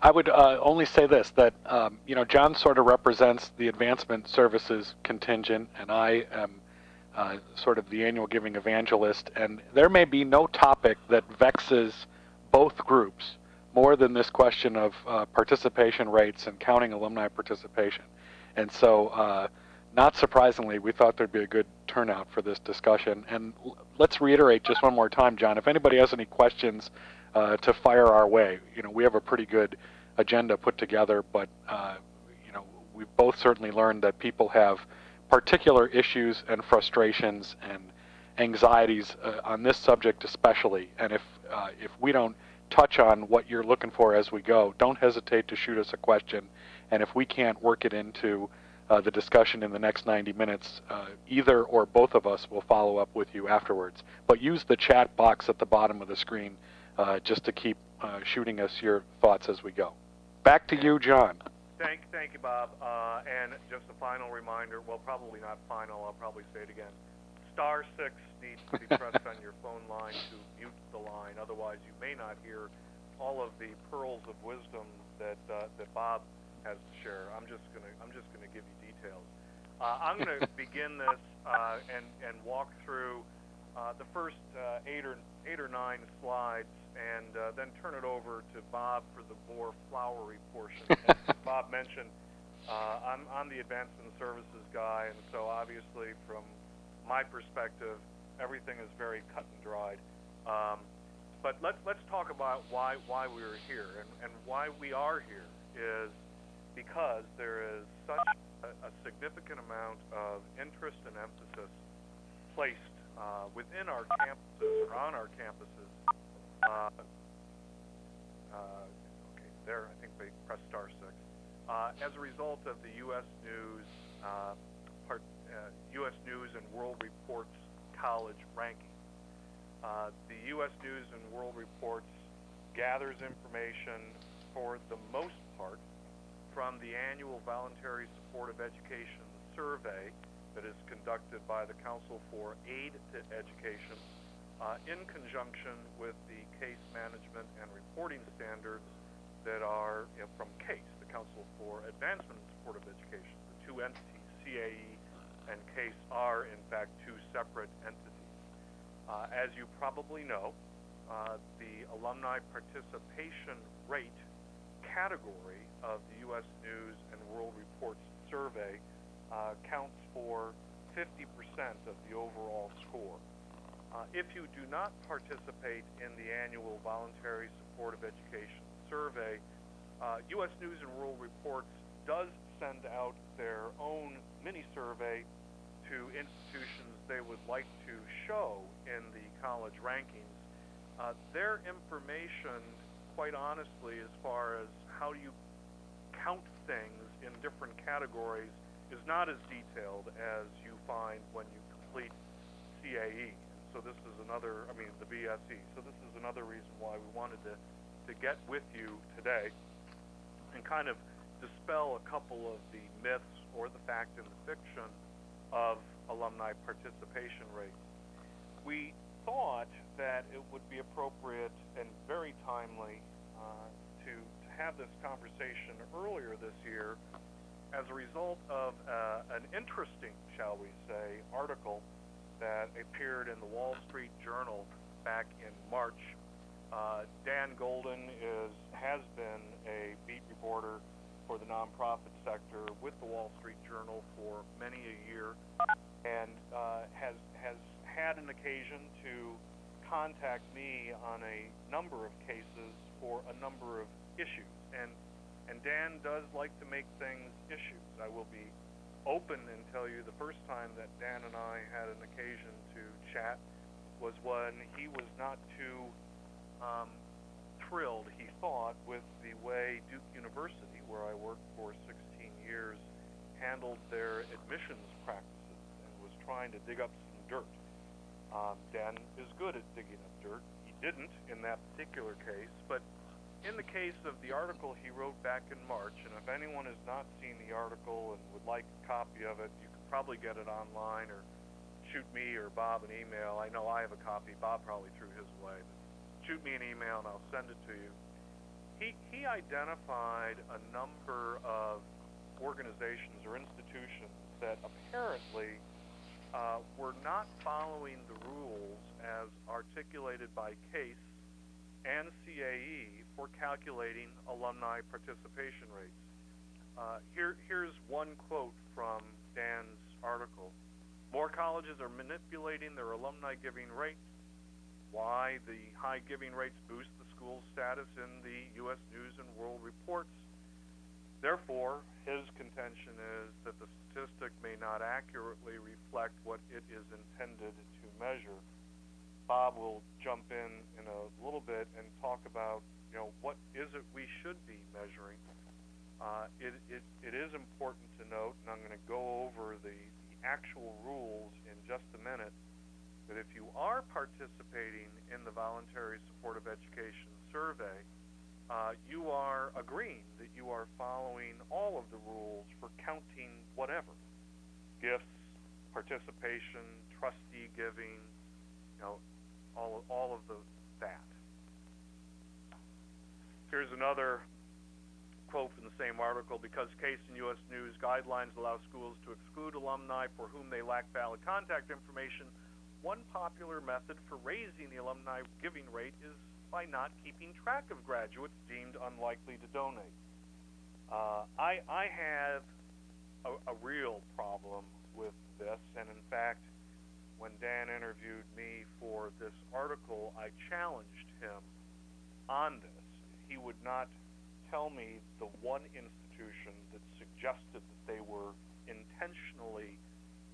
I would uh, only say this that um, you know John sort of represents the advancement services contingent, and I am uh, sort of the annual giving evangelist. And there may be no topic that vexes both groups more than this question of uh, participation rates and counting alumni participation. And so, uh, not surprisingly, we thought there'd be a good turnout for this discussion. And let's reiterate just one more time, John. If anybody has any questions uh, to fire our way. You know, we have a pretty good agenda put together, but uh, you know, we've both certainly learned that people have particular issues and frustrations and anxieties uh, on this subject especially. And if uh, if we don't touch on what you're looking for as we go, don't hesitate to shoot us a question. And if we can't work it into uh, the discussion in the next 90 minutes, uh, either or both of us will follow up with you afterwards. But use the chat box at the bottom of the screen uh, just to keep uh, shooting us your thoughts as we go. Back to you, John. Thank, thank you, Bob. Uh, and just a final reminder, well, probably not final, I'll probably say it again. Star 6 needs to be pressed on your phone line to mute the line. Otherwise, you may not hear all of the pearls of wisdom that, uh, that Bob has to share. I'm just going to I'm just going to give you details. Uh, I'm going to begin this uh, and, and walk through uh, the first uh, eight or eight or nine slides, and uh, then turn it over to Bob for the more flowery portion. As Bob mentioned, uh, I'm, I'm the advancement services guy, and so obviously, from my perspective, everything is very cut and dried. Um, but let's let's talk about why why we are here, and, and why we are here is because there is such a, a significant amount of interest and emphasis placed uh, within our campuses or on our campuses. Uh, uh, okay, there, I think they press star six. Uh, as a result of the U.S. News, uh, part, U.S. News and World Reports college ranking. The U.S. News and World Reports gathers information for the most part from the annual Voluntary Support of Education Survey that is conducted by the Council for Aid to Education uh, in conjunction with the case management and reporting standards that are you know, from CASE, the Council for Advancement and Support of Education. The two entities, CAE and CASE, are in fact two separate entities. Uh, as you probably know, uh, the alumni participation rate category of the U.S. News and World Reports survey uh, counts for 50% of the overall score. Uh, if you do not participate in the annual Voluntary Support of Education Survey, uh, U.S. News and World Reports does send out their own mini survey to institutions they would like to show in the college rankings. Uh, their information, quite honestly, as far as how you count things in different categories, is not as detailed as you find when you complete CAE. So this is another, I mean, the VSE. So this is another reason why we wanted to, to get with you today and kind of dispel a couple of the myths or the fact and the fiction of alumni participation rates. We thought that it would be appropriate and very timely uh, to, to have this conversation earlier this year as a result of uh, an interesting, shall we say, article that appeared in the Wall Street Journal back in March. Uh, Dan Golden is has been a beat reporter for the nonprofit sector with the Wall Street Journal for many a year, and uh, has has had an occasion to contact me on a number of cases for a number of issues. And and Dan does like to make things issues. I will be open and tell you the first time that Dan and I had an occasion to chat was when he was not too um, thrilled, he thought, with the way Duke University, where I worked for 16 years, handled their admissions practices and was trying to dig up some dirt. Um, Dan is good at digging up dirt. He didn't in that particular case, but in the case of the article he wrote back in March, and if anyone has not seen the article and would like a copy of it, you can probably get it online or shoot me or Bob an email. I know I have a copy. Bob probably threw his away. But shoot me an email and I'll send it to you. he, he identified a number of organizations or institutions that apparently uh, were not following the rules as articulated by CASE and CAE for calculating alumni participation rates. Uh, here, here's one quote from Dan's article. More colleges are manipulating their alumni giving rates. Why the high giving rates boost the school's status in the U.S. News and World Reports. Therefore, his contention is that the statistic may not accurately reflect what it is intended to measure. Bob will jump in in a little bit and talk about, you know, what is it we should be measuring. Uh, it, it, it is important to note, and I'm going to go over the, the actual rules in just a minute, that if you are participating in the Voluntary Support of Education Survey, uh, you are agreeing that you are following all of the rules for counting whatever gifts, participation, trustee giving, you know, all all of the that. Here's another quote from the same article because case in U.S. News guidelines allow schools to exclude alumni for whom they lack valid contact information. One popular method for raising the alumni giving rate is by not keeping track of graduates deemed unlikely to donate. Uh, I, I have a, a real problem with this, and in fact, when Dan interviewed me for this article, I challenged him on this. He would not tell me the one institution that suggested that they were intentionally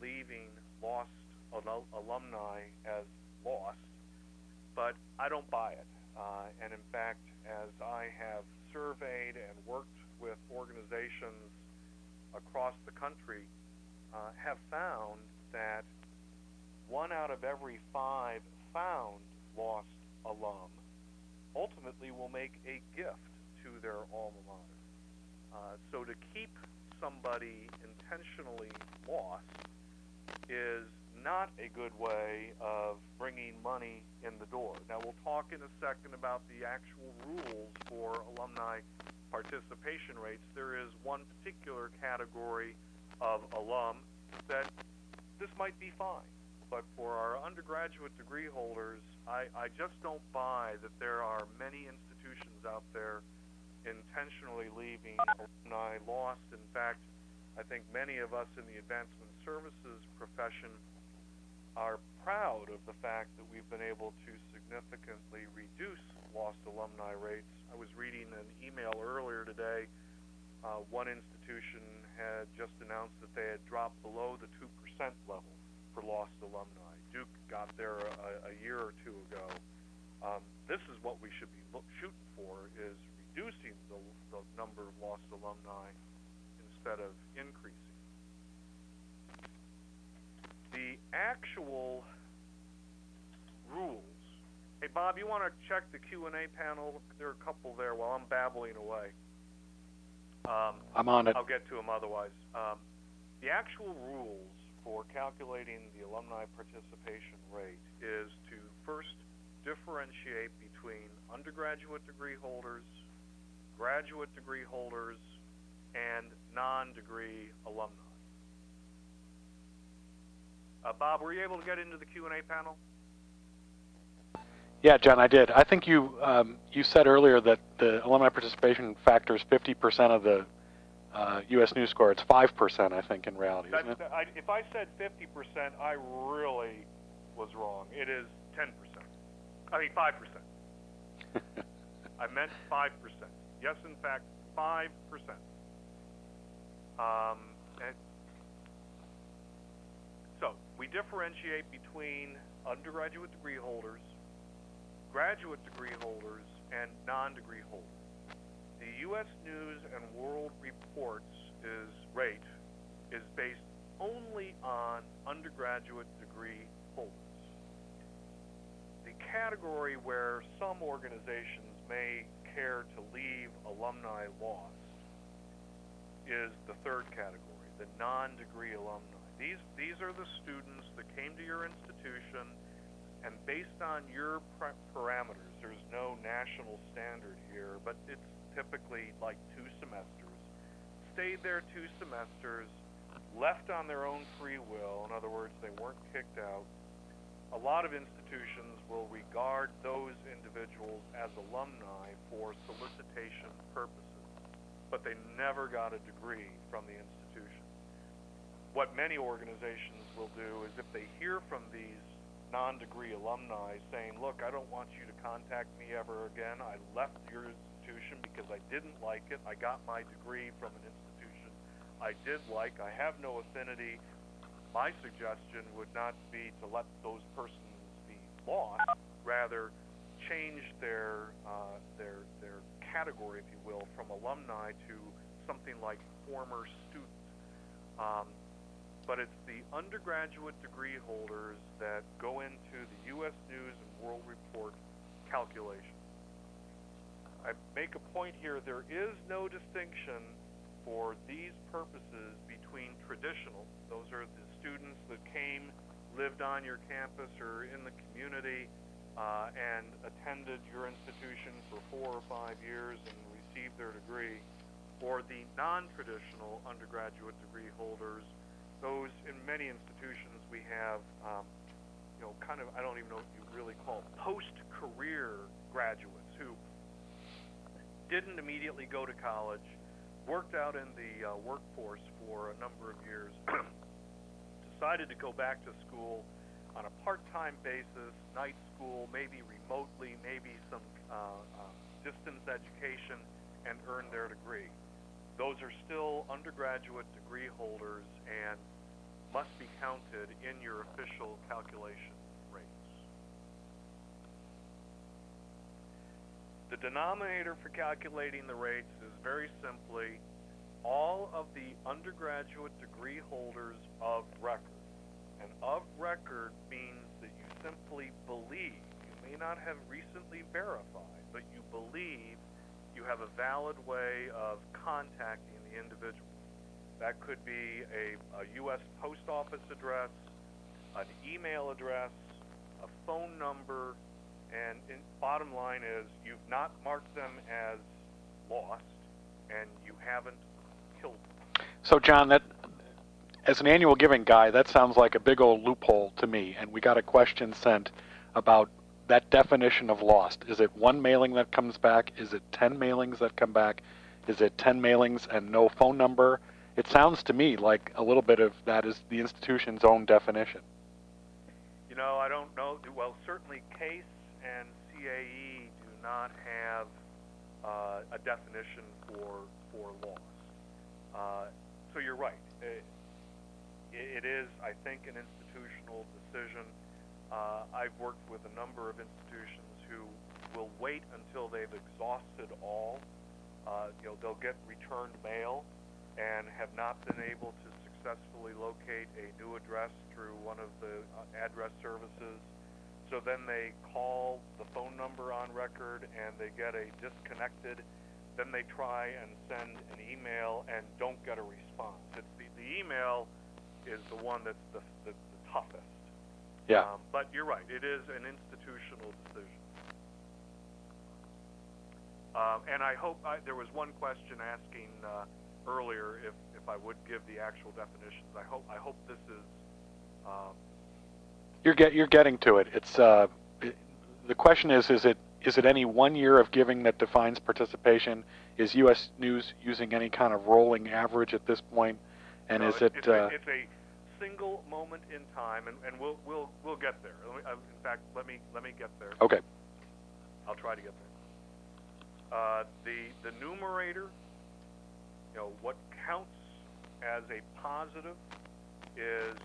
leaving lost alumni as lost, but I don't buy it. Uh, and in fact, as I have surveyed and worked with organizations across the country, uh, have found that one out of every five found lost alum ultimately will make a gift to their alma mater. Uh, so to keep somebody intentionally lost is not a good way of bringing money in the door. Now, we'll talk in a second about the actual rules for alumni participation rates. There is one particular category of alum that this might be fine. But for our undergraduate degree holders, I, I just don't buy that there are many institutions out there intentionally leaving alumni lost. In fact, I think many of us in the advancement services profession are proud of the fact that we've been able to significantly reduce lost alumni rates. I was reading an email earlier today. Uh, one institution had just announced that they had dropped below the 2% level for lost alumni. Duke got there a, a year or two ago. Um, this is what we should be look, shooting for: is reducing the, the number of lost alumni instead of increasing the actual rules. Hey, Bob, you want to check the Q&A panel? There are a couple there while I'm babbling away. Um, I'm on it. I'll get to them otherwise. Um, the actual rules for calculating the alumni participation rate is to first differentiate between undergraduate degree holders, graduate degree holders, and non-degree alumni. Uh, Bob, were you able to get into the Q&A panel? Yeah, John, I did. I think you um, you said earlier that the alumni participation factor is 50% of the uh, U.S. News score. It's 5%, I think, in reality, that, isn't it? I, if I said 50%, I really was wrong. It is 10%. I mean, 5%. I meant 5%. Yes, in fact, 5%. Um, and we differentiate between undergraduate degree holders, graduate degree holders, and non-degree holders. The U.S. News and World Reports is rate is based only on undergraduate degree holders. The category where some organizations may care to leave alumni lost is the third category, the non-degree alumni. These, these are the students that came to your institution, and based on your parameters, there's no national standard here, but it's typically like two semesters, stayed there two semesters, left on their own free will, in other words, they weren't kicked out, a lot of institutions will regard those individuals as alumni for solicitation purposes, but they never got a degree from the institution. What many organizations will do is if they hear from these non-degree alumni saying, look, I don't want you to contact me ever again. I left your institution because I didn't like it. I got my degree from an institution I did like. I have no affinity my suggestion would not be to let those persons be lost, rather change their uh, their their category, if you will, from alumni to something like former student. Um, but it's the undergraduate degree holders that go into the U.S. News and World Report calculation. I make a point here: there is no distinction for these purposes between traditional; those are the students that came, lived on your campus or in the community, uh, and attended your institution for four or five years and received their degree, or the non-traditional undergraduate degree holders, those in many institutions we have, um, you know, kind of, I don't even know what you really call post-career graduates who didn't immediately go to college, worked out in the uh, workforce for a number of years, decided to go back to school on a part-time basis, night school, maybe remotely, maybe some uh, uh, distance education, and earn their degree. Those are still undergraduate degree holders and must be counted in your official calculation rates. The denominator for calculating the rates is very simply all of the undergraduate degree holders of record. And of record means that you simply believe. You may not have recently verified, but you believe you have a valid way of contacting the individual. That could be a, a U.S. post office address, an email address, a phone number, and in, bottom line is you've not marked them as lost, and you haven't killed them. so, John, that as an annual giving guy, that sounds like a big old loophole to me. And we got a question sent about that definition of lost. Is it one mailing that comes back? Is it 10 mailings that come back? Is it 10 mailings and no phone number? It sounds to me like a little bit of that is the institution's own definition. You know, I don't know. Well, certainly CASE and CAE do not have uh, a definition for for loss. Uh, so you're right. It, it is, I think, an institutional decision. Uh, I've worked with a number of institutions who will wait until they've exhausted all. Uh, you know, they'll get returned mail and have not been able to successfully locate a new address through one of the uh, address services. So then they call the phone number on record and they get a disconnected then they try and send an email and don't get a response. It's the, the email is the one that's the, the, the toughest. Yeah. Um, but you're right. It is an institutional decision. Um, and I hope I, there was one question asking uh, earlier if, if I would give the actual definitions. I hope I hope this is. Um, you're get you're getting to it. It's uh, it, the question is is it is it any one year of giving that defines participation? Is U.S. News using any kind of rolling average at this point? And no, is it? It's, uh, a, it's a single moment in time, and, and we'll we'll we'll get there. Me, uh, in fact, let me let me get there. Okay. I'll try to get there. Uh, the the numerator, you know, what counts as a positive is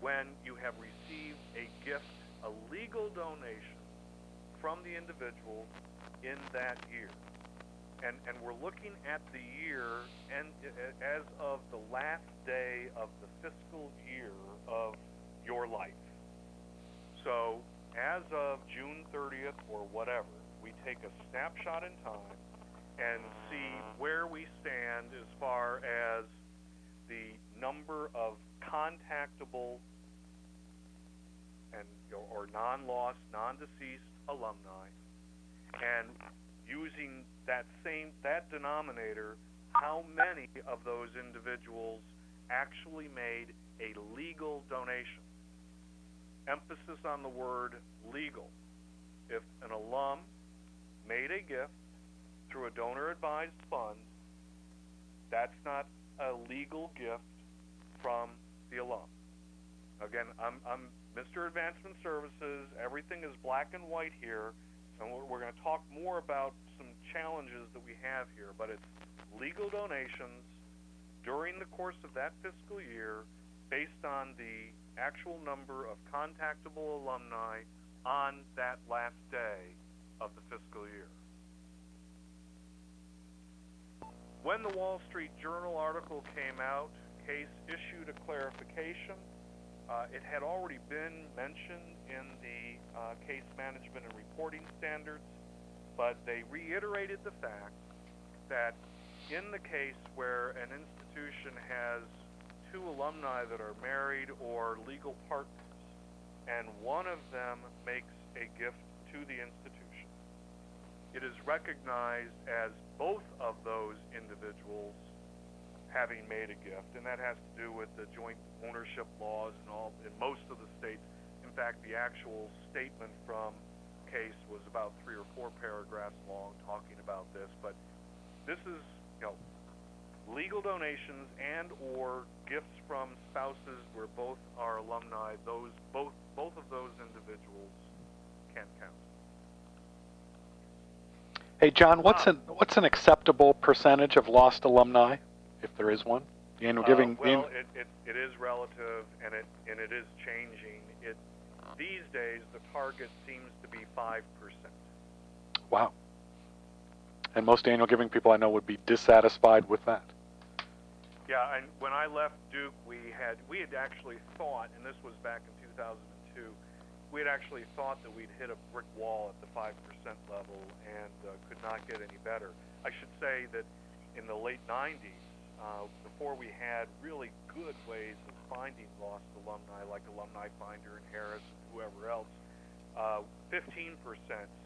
when you have received a gift, a legal donation from the individual in that year. And, and we're looking at the year and uh, uh, as of the last day of the fiscal year of your life. So as of June 30th or whatever, we take a snapshot in time and see where we stand as far as the number of contactable and or non-lost, non-deceased alumni, and using that same that denominator, how many of those individuals actually made a legal donation? Emphasis on the word legal. If an alum made a gift through a donor-advised fund, that's not a legal gift from the alum. Again, I'm, I'm Mr. Advancement Services. Everything is black and white here, we're, we're going to talk more about some challenges that we have here. But it's legal donations during the course of that fiscal year, based on the actual number of contactable alumni on that last day of the fiscal year. When the Wall Street Journal article came out, Case issued a clarification. Uh, it had already been mentioned in the uh, case management and reporting standards, but they reiterated the fact that in the case where an institution has two alumni that are married or legal partners, and one of them makes a gift to the institution, it is recognized as both of those individuals having made a gift, and that has to do with the joint ownership laws and all in most of the states. In fact, the actual statement from case was about three or four paragraphs long talking about this, but this is, you know, legal donations and or gifts from spouses where both are alumni, those both both of those individuals can count. Hey, John, what's uh, an what's an acceptable percentage of lost alumni, if there is one? The annual giving. Uh, well, it, it, it is relative, and it and it is changing. It these days the target seems to be five percent. Wow. And most annual giving people I know would be dissatisfied with that. Yeah, and when I left Duke, we had we had actually thought, and this was back in 2002 we had actually thought that we'd hit a brick wall at the 5% level and uh, could not get any better. I should say that in the late 90s, uh, before we had really good ways of finding lost alumni like Alumni Finder and Harris and whoever else, uh, 15%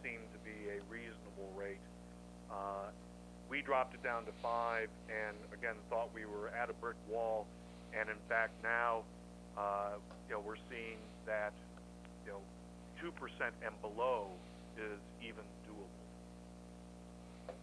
seemed to be a reasonable rate. Uh, we dropped it down to 5 and again thought we were at a brick wall and in fact now uh, you know, we're seeing that you know, two percent and below is even doable.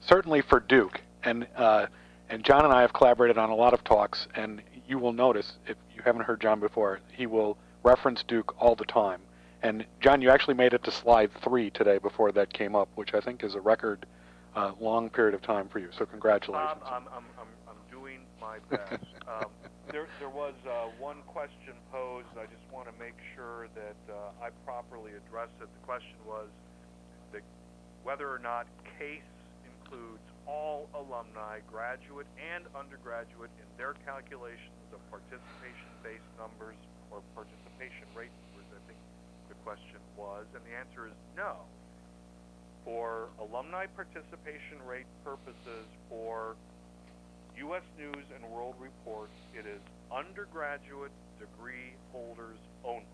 Certainly for Duke, and uh, and John and I have collaborated on a lot of talks, and you will notice if you haven't heard John before, he will reference Duke all the time. And John, you actually made it to slide three today before that came up, which I think is a record uh, long period of time for you. So congratulations. Bob, I'm, I'm, I'm, I'm doing my best. um, there, there was uh, one question posed. I just want to make sure that uh, I properly address it. The question was that whether or not CASE includes all alumni, graduate and undergraduate, in their calculations of participation-based numbers or participation rate numbers, I think the question was. And the answer is no. For alumni participation rate purposes for U.S. News and World Report, it is undergraduate degree holders only.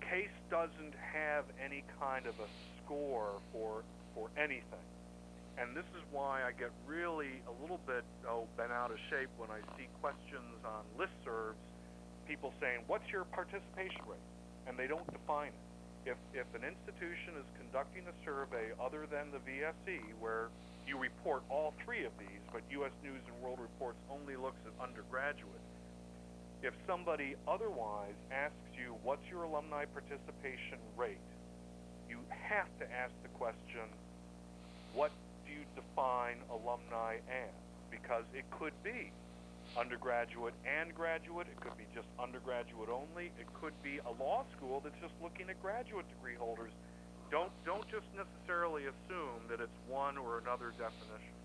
CASE doesn't have any kind of a score for for anything. And this is why I get really a little bit oh bent out of shape when I see questions on listservs, people saying, "What's your participation rate?" and they don't define it. If if an institution is conducting a survey other than the VSE, where you report all three of these, but U.S. News and World Reports only looks at undergraduate. If somebody otherwise asks you, what's your alumni participation rate, you have to ask the question, what do you define alumni as? Because it could be undergraduate and graduate. It could be just undergraduate only. It could be a law school that's just looking at graduate degree holders don't don't just necessarily assume that it's one or another definition.